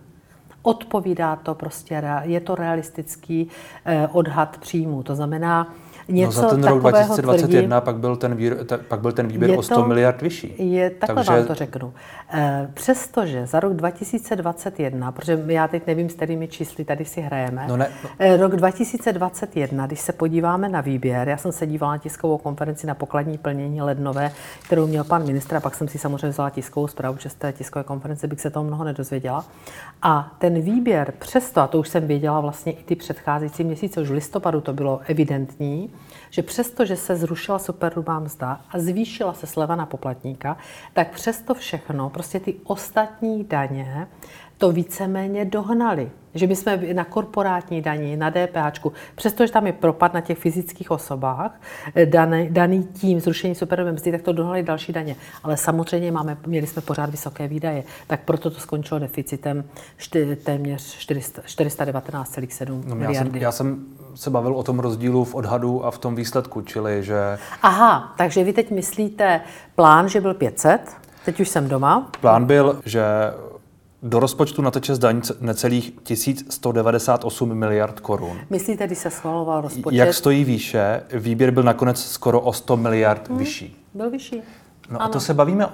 Odpovídá to prostě, je to realistický eh, odhad příjmu. To znamená, něco no za ten rok 2021 tvrdí, pak, byl ten výr, ta, pak byl ten výběr o 100 to, miliard vyšší. Je, takhle Takže... vám to řeknu. Eh, přestože za rok 2021, protože já teď nevím, s kterými čísly tady si hrajeme, no ne, no. Eh, rok 2021, když se podíváme na výběr, já jsem se dívala na tiskovou konferenci na pokladní plnění lednové, kterou měl pan ministr, a pak jsem si samozřejmě vzala tiskovou zprávu, že z té tiskové konference bych se toho mnoho nedozvěděla. A ten výběr přesto, a to už jsem věděla vlastně i ty předcházející měsíce, už v listopadu to bylo evidentní, že přesto, že se zrušila superhrubá mzda a zvýšila se sleva na poplatníka, tak přesto všechno, prostě ty ostatní daně, to víceméně dohnali. Že my jsme na korporátní daní, na DPH, přestože tam je propad na těch fyzických osobách, eh, daný, daný tím zrušení superhrubé mzdy, tak to dohnali další daně. Ale samozřejmě máme, měli jsme pořád vysoké výdaje, tak proto to skončilo deficitem šty, téměř 419,7 no, miliardy. Já jsem, já jsem se bavil o tom rozdílu v odhadu a v tom výsledku, čili že... Aha, takže vy teď myslíte plán, že byl 500, teď už jsem doma. Plán byl, že do rozpočtu nateče zdaň necelých 1198 miliard korun. Myslíte, když se schvaloval rozpočet? Jak stojí výše, výběr byl nakonec skoro o 100 miliard hmm, vyšší. Byl vyšší. No ano. a to se bavíme,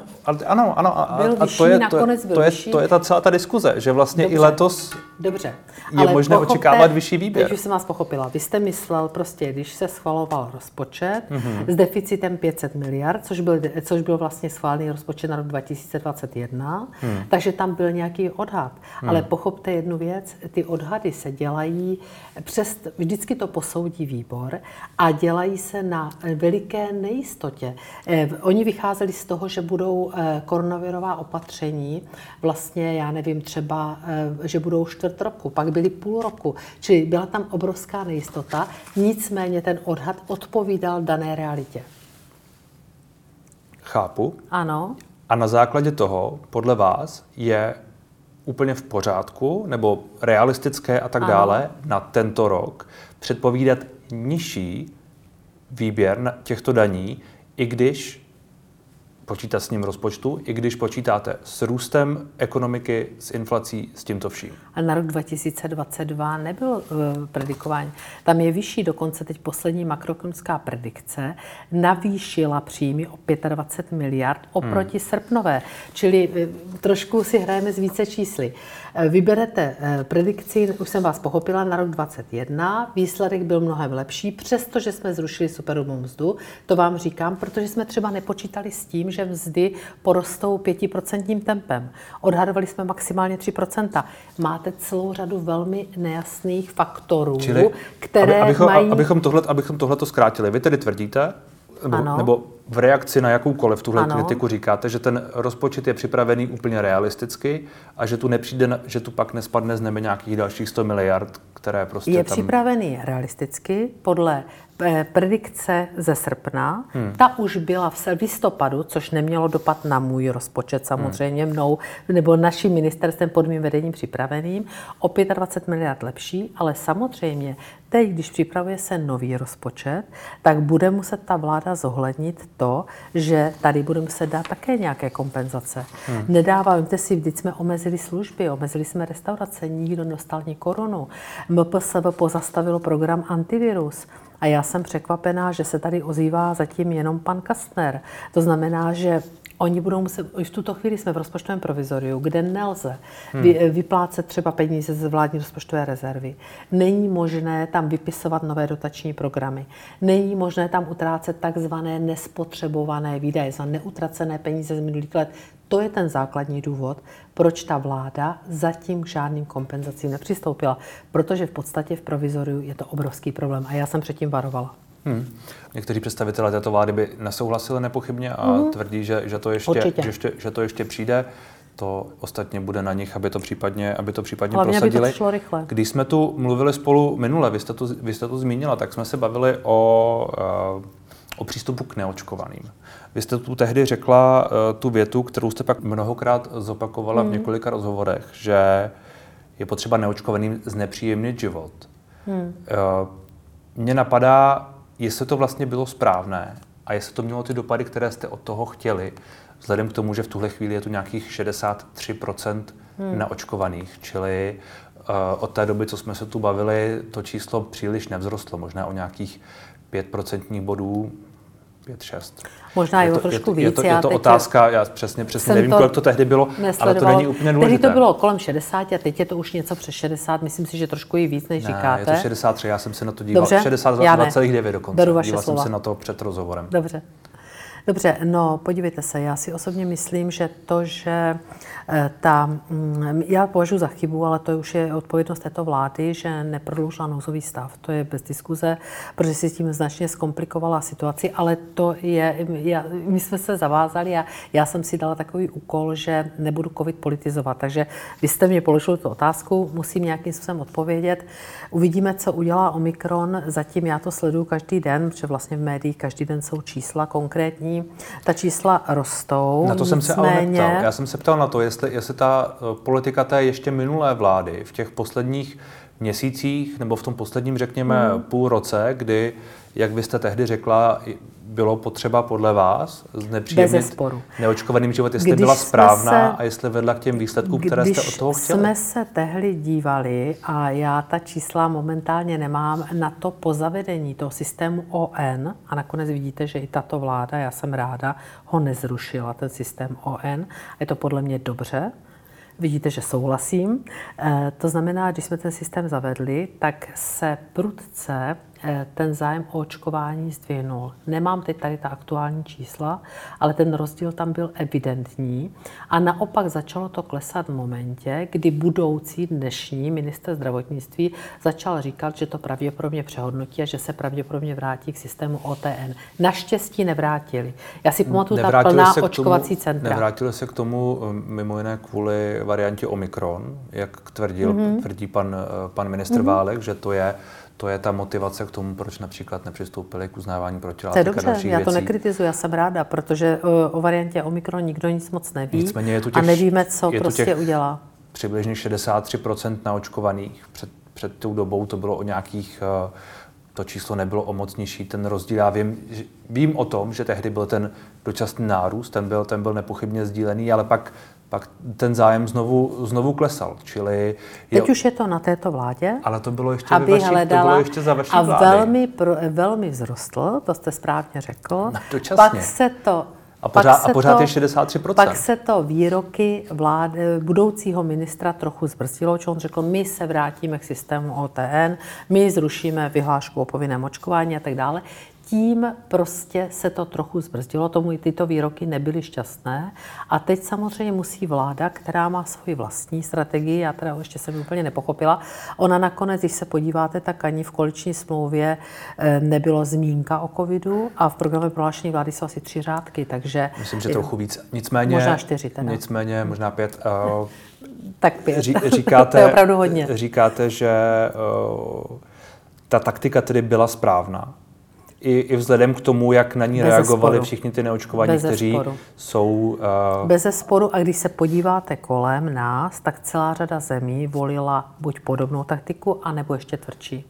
ano, ano, a, byl vyšší, a to, je, to, je, to, je, to je ta celá ta diskuze, že vlastně Dobře. i letos Dobře. je Ale možné pochopte, očekávat vyšší výběr. Teď už jsem vás pochopila. Vy jste myslel prostě, když se schvaloval rozpočet mm-hmm. s deficitem 500 miliard, což byl, což byl vlastně schválený rozpočet na rok 2021, mm. takže tam byl nějaký odhad. Mm. Ale pochopte jednu věc, ty odhady se dělají, přes, vždycky to posoudí výbor a dělají se na veliké nejistotě. Eh, oni vycházeli z toho, že budou eh, koronavirová opatření, vlastně, já nevím, třeba, eh, že budou čtvrt roku, pak byly půl roku. Čili byla tam obrovská nejistota, nicméně ten odhad odpovídal dané realitě. Chápu. Ano. A na základě toho, podle vás, je úplně v pořádku nebo realistické a tak ano. dále na tento rok předpovídat nižší výběr těchto daní, i když počítat s ním rozpočtu, i když počítáte s růstem ekonomiky, s inflací, s tímto vším. A na rok 2022 nebyl uh, predikování. Tam je vyšší, dokonce teď poslední makroekonomická predikce navýšila příjmy o 25 miliard oproti hmm. srpnové. Čili uh, trošku si hrajeme z více čísly. Uh, vyberete predikci, už jsem vás pochopila, na rok 2021. Výsledek byl mnohem lepší, přestože jsme zrušili superhrubou mzdu. To vám říkám, protože jsme třeba nepočítali s tím, že mzdy porostou 5% tempem. Odhadovali jsme maximálně 3%. Máte celou řadu velmi nejasných faktorů, Čili, které aby, abychom, mají... Abychom tohle, abychom tohle to zkrátili, vy tedy tvrdíte, nebo, nebo v reakci na jakoukoliv tuhle ano. kritiku říkáte, že ten rozpočet je připravený úplně realisticky a že tu nepřijde, že tu pak nespadne z nebe nějakých dalších 100 miliard, které prostě Je tam... připravený realisticky podle Eh, predikce ze srpna, hmm. ta už byla v listopadu, což nemělo dopad na můj rozpočet samozřejmě hmm. mnou, nebo naším ministerstvem pod mým vedením připraveným, o 25 miliard lepší, ale samozřejmě teď, když připravuje se nový rozpočet, tak bude muset ta vláda zohlednit to, že tady bude muset dát také nějaké kompenzace. Hmm. Nedáváme si, vždyť jsme omezili služby, omezili jsme restaurace, nikdo nedostal ani korunu. MPSV pozastavilo program antivirus. A já jsem překvapená, že se tady ozývá zatím jenom pan Kastner. To znamená, že Oni budou muset, už v tuto chvíli jsme v rozpočtovém provizoriu, kde nelze hmm. vy, vyplácet třeba peníze z vládní rozpočtové rezervy. Není možné tam vypisovat nové dotační programy. Není možné tam utrácet takzvané nespotřebované výdaje za neutracené peníze z minulých let. To je ten základní důvod, proč ta vláda zatím k žádným kompenzacím nepřistoupila. Protože v podstatě v provizoriu je to obrovský problém a já jsem předtím varovala. Hmm. Někteří představitelé této vlády by nesouhlasili nepochybně a hmm. tvrdí, že, že, to ještě, že, ještě, že to ještě přijde. To ostatně bude na nich, aby to případně, aby to případně Hlavně, prosadili. Aby to šlo rychle. Když jsme tu mluvili spolu minule, vy jste to, vy jste to zmínila, tak jsme se bavili o, eh, o přístupu k neočkovaným. Vy jste tu tehdy řekla eh, tu větu, kterou jste pak mnohokrát zopakovala hmm. v několika rozhovorech, že je potřeba neočkovaným znepříjemnit život. Hmm. Eh, mně napadá, jestli to vlastně bylo správné a jestli to mělo ty dopady, které jste od toho chtěli, vzhledem k tomu, že v tuhle chvíli je tu nějakých 63% hmm. neočkovaných, čili uh, od té doby, co jsme se tu bavili, to číslo příliš nevzrostlo, možná o nějakých 5% bodů 5-6. Možná je to, trošku je, víc. Je to, je to otázka, já přesně, přesně nevím, kolik to tehdy bylo, ale to není úplně důležité. Tehdy to bylo kolem 60 a teď je to už něco přes 60, myslím si, že trošku i víc, než ne, říkáte. je to 63, já jsem se na to díval, 62,9 dokonce. Díval slova. jsem se na to před rozhovorem. Dobře. Dobře, no podívejte se, já si osobně myslím, že to, že eh, ta, mm, já považuji za chybu, ale to už je odpovědnost této vlády, že neprodloužila nouzový stav. To je bez diskuze, protože si tím značně zkomplikovala situaci, ale to je, já, my jsme se zavázali a já jsem si dala takový úkol, že nebudu covid politizovat. Takže vy jste mě položili tu otázku, musím nějakým způsobem odpovědět. Uvidíme, co udělá Omikron. Zatím já to sleduju každý den, protože vlastně v médiích každý den jsou čísla konkrétní. Ta čísla rostou. Na to jsem se ale neptal. Já jsem se ptal na to, jestli, jestli ta eh, politika té ještě minulé vlády v těch posledních měsících nebo v tom posledním, řekněme, hmm. půl roce, kdy, jak vy jste tehdy řekla, bylo potřeba podle vás znepříjemnit neočkovaným život, jestli když byla správná se, a jestli vedla k těm výsledkům, které jste od toho chtěli? jsme se tehdy dívali, a já ta čísla momentálně nemám, na to po zavedení toho systému ON, a nakonec vidíte, že i tato vláda, já jsem ráda, ho nezrušila, ten systém ON, je to podle mě dobře, Vidíte, že souhlasím. Eh, to znamená, když jsme ten systém zavedli, tak se prudce ten zájem o očkování zdvihnul. Nemám teď tady ta aktuální čísla, ale ten rozdíl tam byl evidentní. A naopak začalo to klesat v momentě, kdy budoucí dnešní minister zdravotnictví začal říkat, že to pravděpodobně přehodnotí a že se pravděpodobně vrátí k systému OTN. Naštěstí nevrátili. Já si pamatuju ta plná se očkovací tomu, centra. Nevrátili se k tomu eh, mimo jiné kvůli variantě Omikron, jak tvrdil, mm-hmm. tvrdí pan, eh, pan ministr mm-hmm. Válek, že to je to je ta motivace k tomu, proč například nepřistoupili k uznávání protilátek. To je dobře, já to nekritizuji, já jsem ráda, protože eh, o variantě Omikron nikdo nic moc neví Nicméně je tu těch, a nevíme, co je prostě těch udělá. Přibližně 63% naočkovaných před, před tou dobou to bylo o nějakých eh, to číslo nebylo o moc nižší. Ten rozdíl, já vím, vím o tom, že tehdy byl ten dočasný nárůst, ten byl, ten byl nepochybně sdílený, ale pak pak ten zájem znovu, znovu klesal. Čili je, Teď už je to na této vládě. Ale to bylo ještě, aby vaší, hledala, to bylo ještě za vaší A vlády. velmi, pro, velmi vzrostl, to jste správně řekl. No, dočasně. Pak se to a pořád, a pořád to, je 63%. Pak se to výroky vlády, budoucího ministra trochu zbrzdilo, čo on řekl, my se vrátíme k systému OTN, my zrušíme vyhlášku o povinném očkování a tak dále tím prostě se to trochu zbrzdilo, tomu tyto výroky nebyly šťastné. A teď samozřejmě musí vláda, která má svoji vlastní strategii, já teda ještě jsem úplně nepochopila, ona nakonec, když se podíváte, tak ani v koaliční smlouvě eh, nebylo zmínka o covidu a v programu prohlášení vlády jsou asi tři řádky, takže... Myslím, že trochu víc. Nicméně... Možná čtyři teda. Nicméně možná pět. Uh, tak pět. Ří, říkáte, to je opravdu hodně. Říkáte, že uh, ta taktika tedy byla správná i, i vzhledem k tomu, jak na ní Bez reagovali sporu. všichni ty neočkovaní, Bez kteří sporu. jsou... Uh... Bez sporu a když se podíváte kolem nás, tak celá řada zemí volila buď podobnou taktiku, anebo ještě tvrdší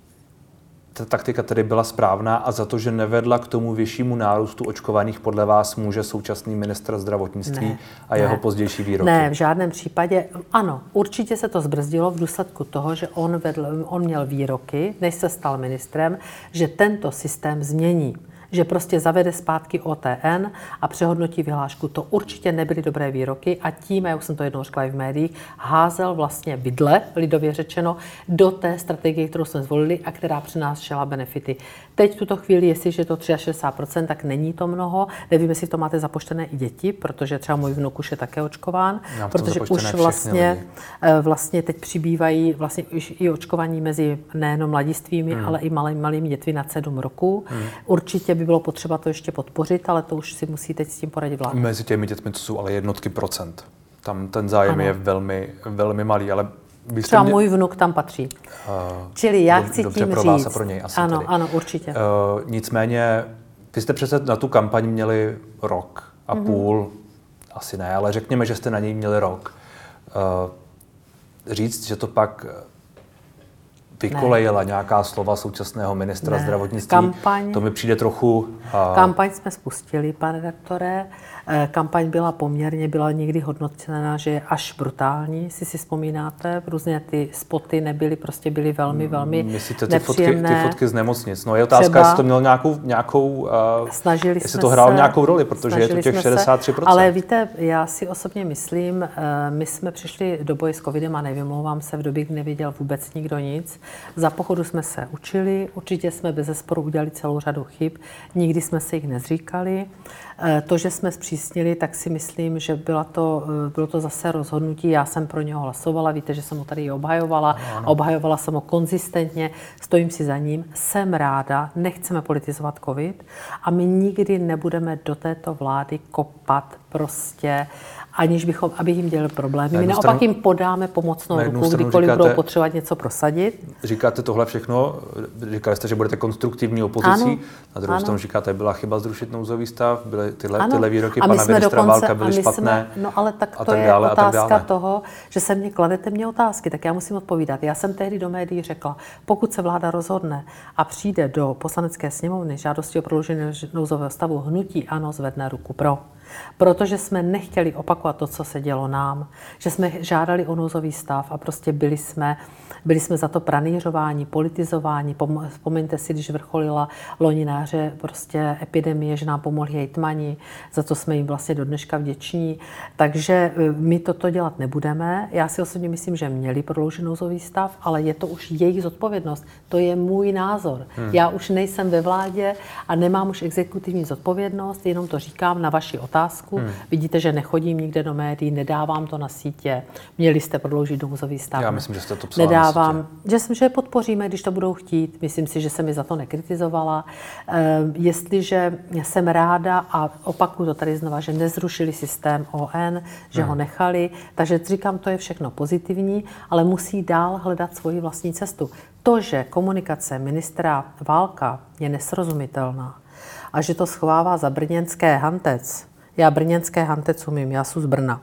ta taktika tedy byla správná a za to, že nevedla k tomu vyššímu nárůstu očkovaných, podle vás může současný ministr zdravotnictví ne, a jeho ne, pozdější výroky? Ne, v žádném případě. Ano, určitě se to zbrzdilo v důsledku toho, že on, vedl, on měl výroky, než se stal ministrem, že tento systém změní že prostě zavede zpátky OTN a přehodnotí vyhlášku. To určitě nebyly dobré výroky a tím, už jsem to jednou řekla i v médiích, házel vlastně vidle, lidově řečeno, do té strategie, kterou jsme zvolili a která přinášela benefity. Teď v tuto chvíli, jestliže je to 63%, tak není to mnoho. Nevím, jestli to máte započtené i děti, protože třeba můj vnuk už je také očkován, protože už vlastně, eh, vlastně teď přibývají vlastně i očkování mezi nejenom mladistvými, hmm. ale i malými, malými dětmi na 7 roku. Hmm. Určitě by bylo potřeba to ještě podpořit, ale to už si musí teď s tím poradit vláda. Mezi těmi dětmi to jsou ale jednotky procent. Tam ten zájem ano. je velmi, velmi malý, ale vy Třeba mě... můj vnuk tam patří. Uh, Čili já chci dobře tím pro vás říct. a pro něj asi Ano, tedy. ano, určitě. Uh, nicméně, vy jste přece na tu kampaň měli rok a mm-hmm. půl, asi ne, ale řekněme, že jste na něj měli rok. Uh, říct, že to pak vykolejila ne. nějaká slova současného ministra ne. zdravotnictví. Kampaň, to mi přijde trochu... A... Kampaň jsme spustili, pane redaktore. Eh, kampaň byla poměrně, byla někdy hodnocena, že je až brutální, jestli si vzpomínáte. Různě ty spoty nebyly, prostě byly velmi, mm, velmi Myslíte ty fotky, ty fotky z nemocnic? No je otázka, Třeba, jestli to měl nějakou, nějakou uh, snažili jestli jsme to hrálo se, nějakou roli, protože je to těch 63%. Se, ale víte, já si osobně myslím, uh, my jsme přišli do boje s covidem a nevymlouvám se v době, kdy nevěděl vůbec nikdo nic. Za pochodu jsme se učili, určitě jsme bez zesporu udělali celou řadu chyb, nikdy jsme se jich nezříkali. Eh, to, že jsme zpřísnili, tak si myslím, že byla to, eh, bylo to zase rozhodnutí. Já jsem pro něho hlasovala, víte, že jsem ho tady i obhajovala. Ano, ano. Obhajovala jsem ho konzistentně, stojím si za ním. Jsem ráda, nechceme politizovat COVID a my nikdy nebudeme do této vlády kopat prostě aniž bychom, aby jim dělali problémy. My naopak stranu, jim podáme pomocnou ruku, kdykoliv říkáte, budou potřebovat něco prosadit. Říkáte tohle všechno, říkali jste, že budete konstruktivní opozicí, ano, na druhou ano. stranu říkáte, byla chyba zrušit nouzový stav, byly tyhle, ano. tyhle výroky pana ministra dokonce, Válka byly špatné. Jsme, no ale tak to tak je dále, otázka tak toho, že se mě kladete mě otázky, tak já musím odpovídat. Já jsem tehdy do médií řekla, pokud se vláda rozhodne a přijde do poslanecké sněmovny žádosti o prodloužení nouzového stavu, hnutí ano zvedne ruku pro. Protože jsme nechtěli opakovat to, co se dělo nám, že jsme žádali o nouzový stav a prostě byli jsme, byli jsme za to pranířování, politizování. Vzpomeňte si, když vrcholila lonináře prostě epidemie, že nám pomohli hejtmani, za to jsme jim vlastně do dneška vděční. Takže e, my toto dělat nebudeme. Já si osobně myslím, že měli prodloužit nouzový stav, ale je to už jejich zodpovědnost. To je můj názor. Hmm. Já už nejsem ve vládě a nemám už exekutivní zodpovědnost, jenom to říkám na vaši otázku otázku. Hmm. Vidíte, že nechodím nikde do médií, nedávám to na sítě. Měli jste prodloužit nouzový stav. Já myslím, že jste to psala Nedávám, na sítě. že, že je podpoříme, když to budou chtít. Myslím si, že se mi za to nekritizovala. E, jestliže jsem ráda a opakuju to tady znova, že nezrušili systém ON, že hmm. ho nechali, takže říkám, to je všechno pozitivní, ale musí dál hledat svoji vlastní cestu. To, že komunikace ministra Válka je nesrozumitelná, a že to schovává za brněnské hantec, já brněnské hantec umím, já jsem z Brna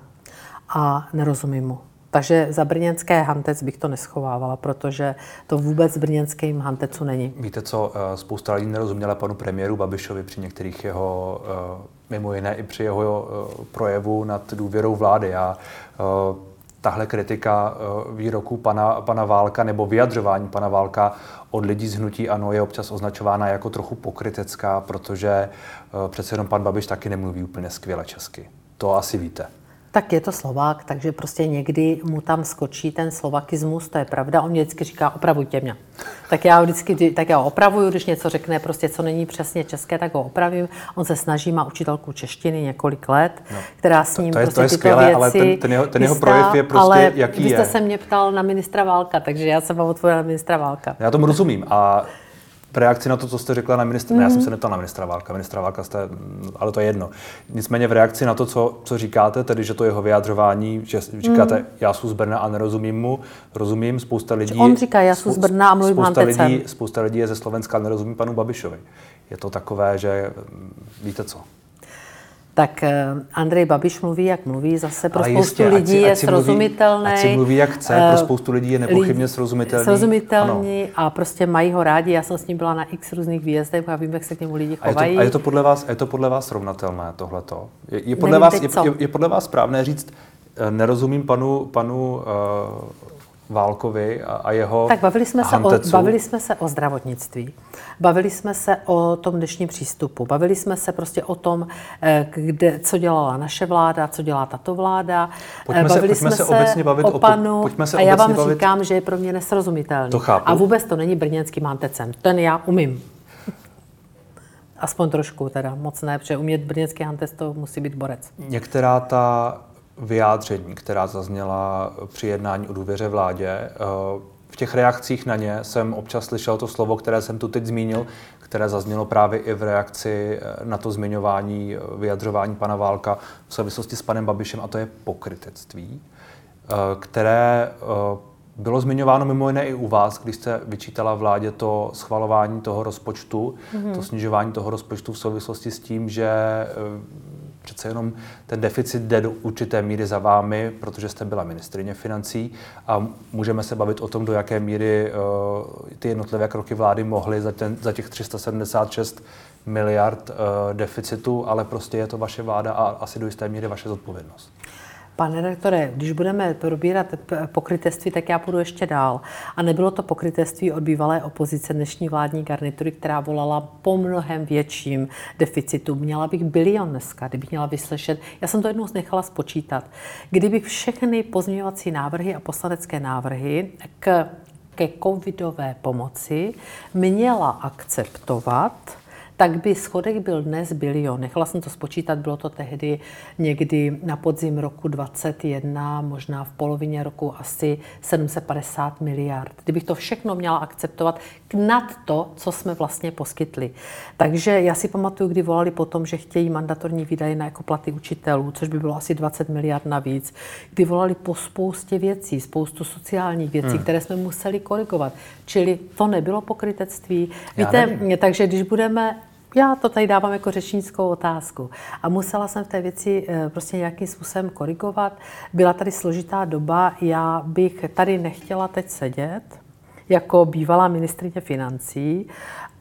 a nerozumím mu. Takže za brněnské hantec bych to neschovávala, protože to vůbec brněnským hantecu není. Víte co, eh, spousta lidí nerozuměla panu premiéru Babišovi při některých jeho, eh, mimo jiné i při jeho eh, projevu nad důvěrou vlády. Já tahle kritika výroku pana, pana Válka nebo vyjadřování pana Válka od lidí z hnutí ANO je občas označována jako trochu pokrytecká, protože eh, přece jenom pan Babiš taky nemluví úplně skvěle česky. To asi víte. Tak je to Slovák, takže prostě někdy mu tam skočí ten slovakismus, to je pravda. On mě vždycky říká, opravujte mě. Tak já vždycky, tak já opravuju, když něco řekne, prostě co není přesně české, tak ho opravím. On se snaží, má učitelku češtiny několik let, no, která s ním to, to je, prostě to je tyto skvělé, věci ale ten, ten, jeho, ten jeho projev je prostě ale jaký vy jste je. se mě ptal na ministra Válka, takže já jsem vám odpověděla na ministra Válka. Já tomu rozumím a v reakci na to, co jste řekla na ministra, mm-hmm. já jsem mhm. se neptal na ministra Válka, ministra Válka jste, ale to je jedno. Nicméně v reakci na to, co, co říkáte, tedy že to jeho vyjadřování, že říkáte, mm. já jsem z Brna a nerozumím mu, rozumím, spousta lidí... On říká, já jsem z Brna a mluvím spousta lidí, spousta lidí je ze Slovenska a nerozumí panu Babišovi. Je to takové, že víte co, tak eh, Andrej Babiš mluví, jak mluví, zase pro Ale spoustu jistě, lidí ať si, je srozumitelný. Ať si mluví, jak chce, pro eh, spoustu lidí je nepochybně srozumitelný. Srozumitelný ano. a prostě mají ho rádi. Já jsem s ním byla na x různých výjezdech a vím, jak se k němu lidi chovají. A je to, a je to, podle, vás, je to podle vás srovnatelné tohleto? Je, je, podle vás, je, je, je podle vás správné říct, eh, nerozumím panu, panu uh, Válkovi a, a jeho Tak bavili jsme, se o, bavili jsme se o zdravotnictví, bavili jsme se o tom dnešním přístupu, bavili jsme se prostě o tom, eh, kde, co dělala naše vláda, co dělá tato vláda. Pojďme bavili se, pojďme jsme se, obecně bavit o panu pojďme se a já vám bavit... říkám, že je pro mě nesrozumitelný. To chápu. A vůbec to není brněnským mantecem. Ten já umím. Aspoň trošku teda, moc ne, protože umět brněnský hantec to musí být borec. Některá ta vyjádření, která zazněla při jednání o důvěře vládě. Eh, v těch reakcích na ně jsem občas slyšel to slovo, které jsem tu teď zmínil, které zaznělo právě i v reakci eh, na to zmiňování, eh, vyjadřování pana Válka v souvislosti s panem Babišem, a to je pokrytectví, které bylo zmiňováno mimo jiné i u vás, když jste vyčítala vládě to schvalování toho rozpočtu, mm-hmm. to snižování toho rozpočtu v souvislosti s tím, že Přece jenom ten deficit jde do určité míry za vámi, protože jste byla ministrině financí a můžeme se bavit o tom, do jaké míry uh, ty jednotlivé kroky vlády mohly za, ten, za těch 376 miliard uh, deficitu, ale prostě je to vaše vláda a asi do jisté míry vaše zodpovědnost. Pane redaktore, když budeme probírat pokrytectví, tak já půjdu ještě dál. A nebylo to pokrytectví od bývalé opozice dnešní vládní garnitury, která volala po mnohem větším deficitu. Měla bych bilion dneska, kdybych měla vyslyšet. Já jsem to jednou nechala spočítat. Kdybych všechny pozměňovací návrhy a poslanecké návrhy k ke covidové pomoci měla akceptovat tak by schodek byl dnes bilion. Nechala jsem to spočítat, bylo to tehdy někdy na podzim roku 2021, možná v polovině roku asi 750 miliard. Kdybych to všechno měla akceptovat nad to, co jsme vlastně poskytli. Takže já si pamatuju, kdy volali po tom, že chtějí mandatorní výdaje na jako platy učitelů, což by bylo asi 20 miliard navíc. Kdy volali po spoustě věcí, spoustu sociálních věcí, hmm. které jsme museli korigovat. Čili to nebylo pokrytectví. Víte, takže když budeme já to tady dávám jako řečnickou otázku. A musela jsem v té věci eh, prostě nějakým způsobem korigovat. Byla tady složitá doba, já bych tady nechtěla teď sedět, jako bývalá ministrině financí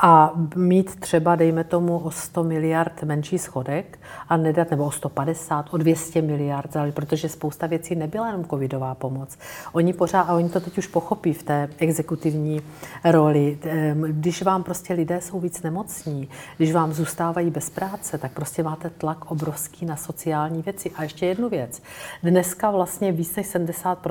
a mít třeba, dejme tomu, o 100 miliard menší schodek a nedat, nebo o 150, o 200 miliard, protože spousta věcí nebyla jenom covidová pomoc. Oni pořád, a oni to teď už pochopí v té exekutivní roli, ehm, když vám prostě lidé jsou víc nemocní, když vám zůstávají bez práce, tak prostě máte tlak obrovský na sociální věci. A ještě jednu věc. Dneska vlastně víc než 70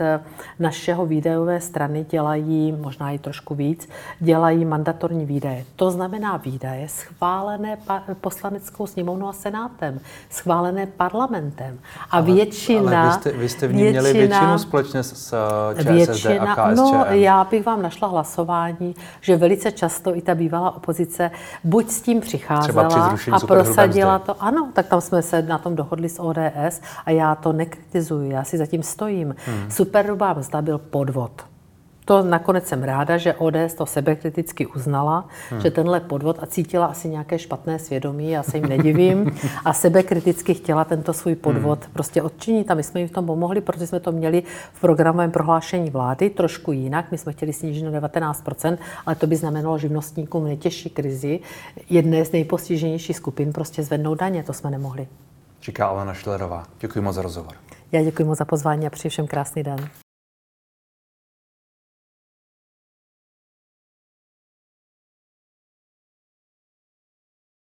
eh, našeho výdajové strany dělají, možná i trošku víc, dělají mandatorní výdaje. To znamená výdaje schválené poslaneckou sněmovnou a senátem, schválené parlamentem. A ale, většina... Ale vy jste, vy jste v ní většina, měli většinu společně s ČSSD většina, a KSČM. No, já bych vám našla hlasování, že velice často i ta bývalá opozice buď s tím přicházela a prosadila to. Ano, tak tam jsme se na tom dohodli s ODS a já to nekritizuji, já si zatím stojím. Hmm. Superhrubá mzda byl podvod. To nakonec jsem ráda, že ODS to sebekriticky uznala, hmm. že tenhle podvod a cítila asi nějaké špatné svědomí, já se jim nedivím, a sebekriticky chtěla tento svůj podvod hmm. prostě odčinit a my jsme jim v tom pomohli, protože jsme to měli v programovém prohlášení vlády trošku jinak. My jsme chtěli snížit na 19%, ale to by znamenalo živnostníkům netěžší krizi jedné z nejpostiženějších skupin prostě zvednout daně, to jsme nemohli. Říká Alena Šlerová. Děkuji moc za rozhovor. Já děkuji moc za pozvání a přeji všem krásný den.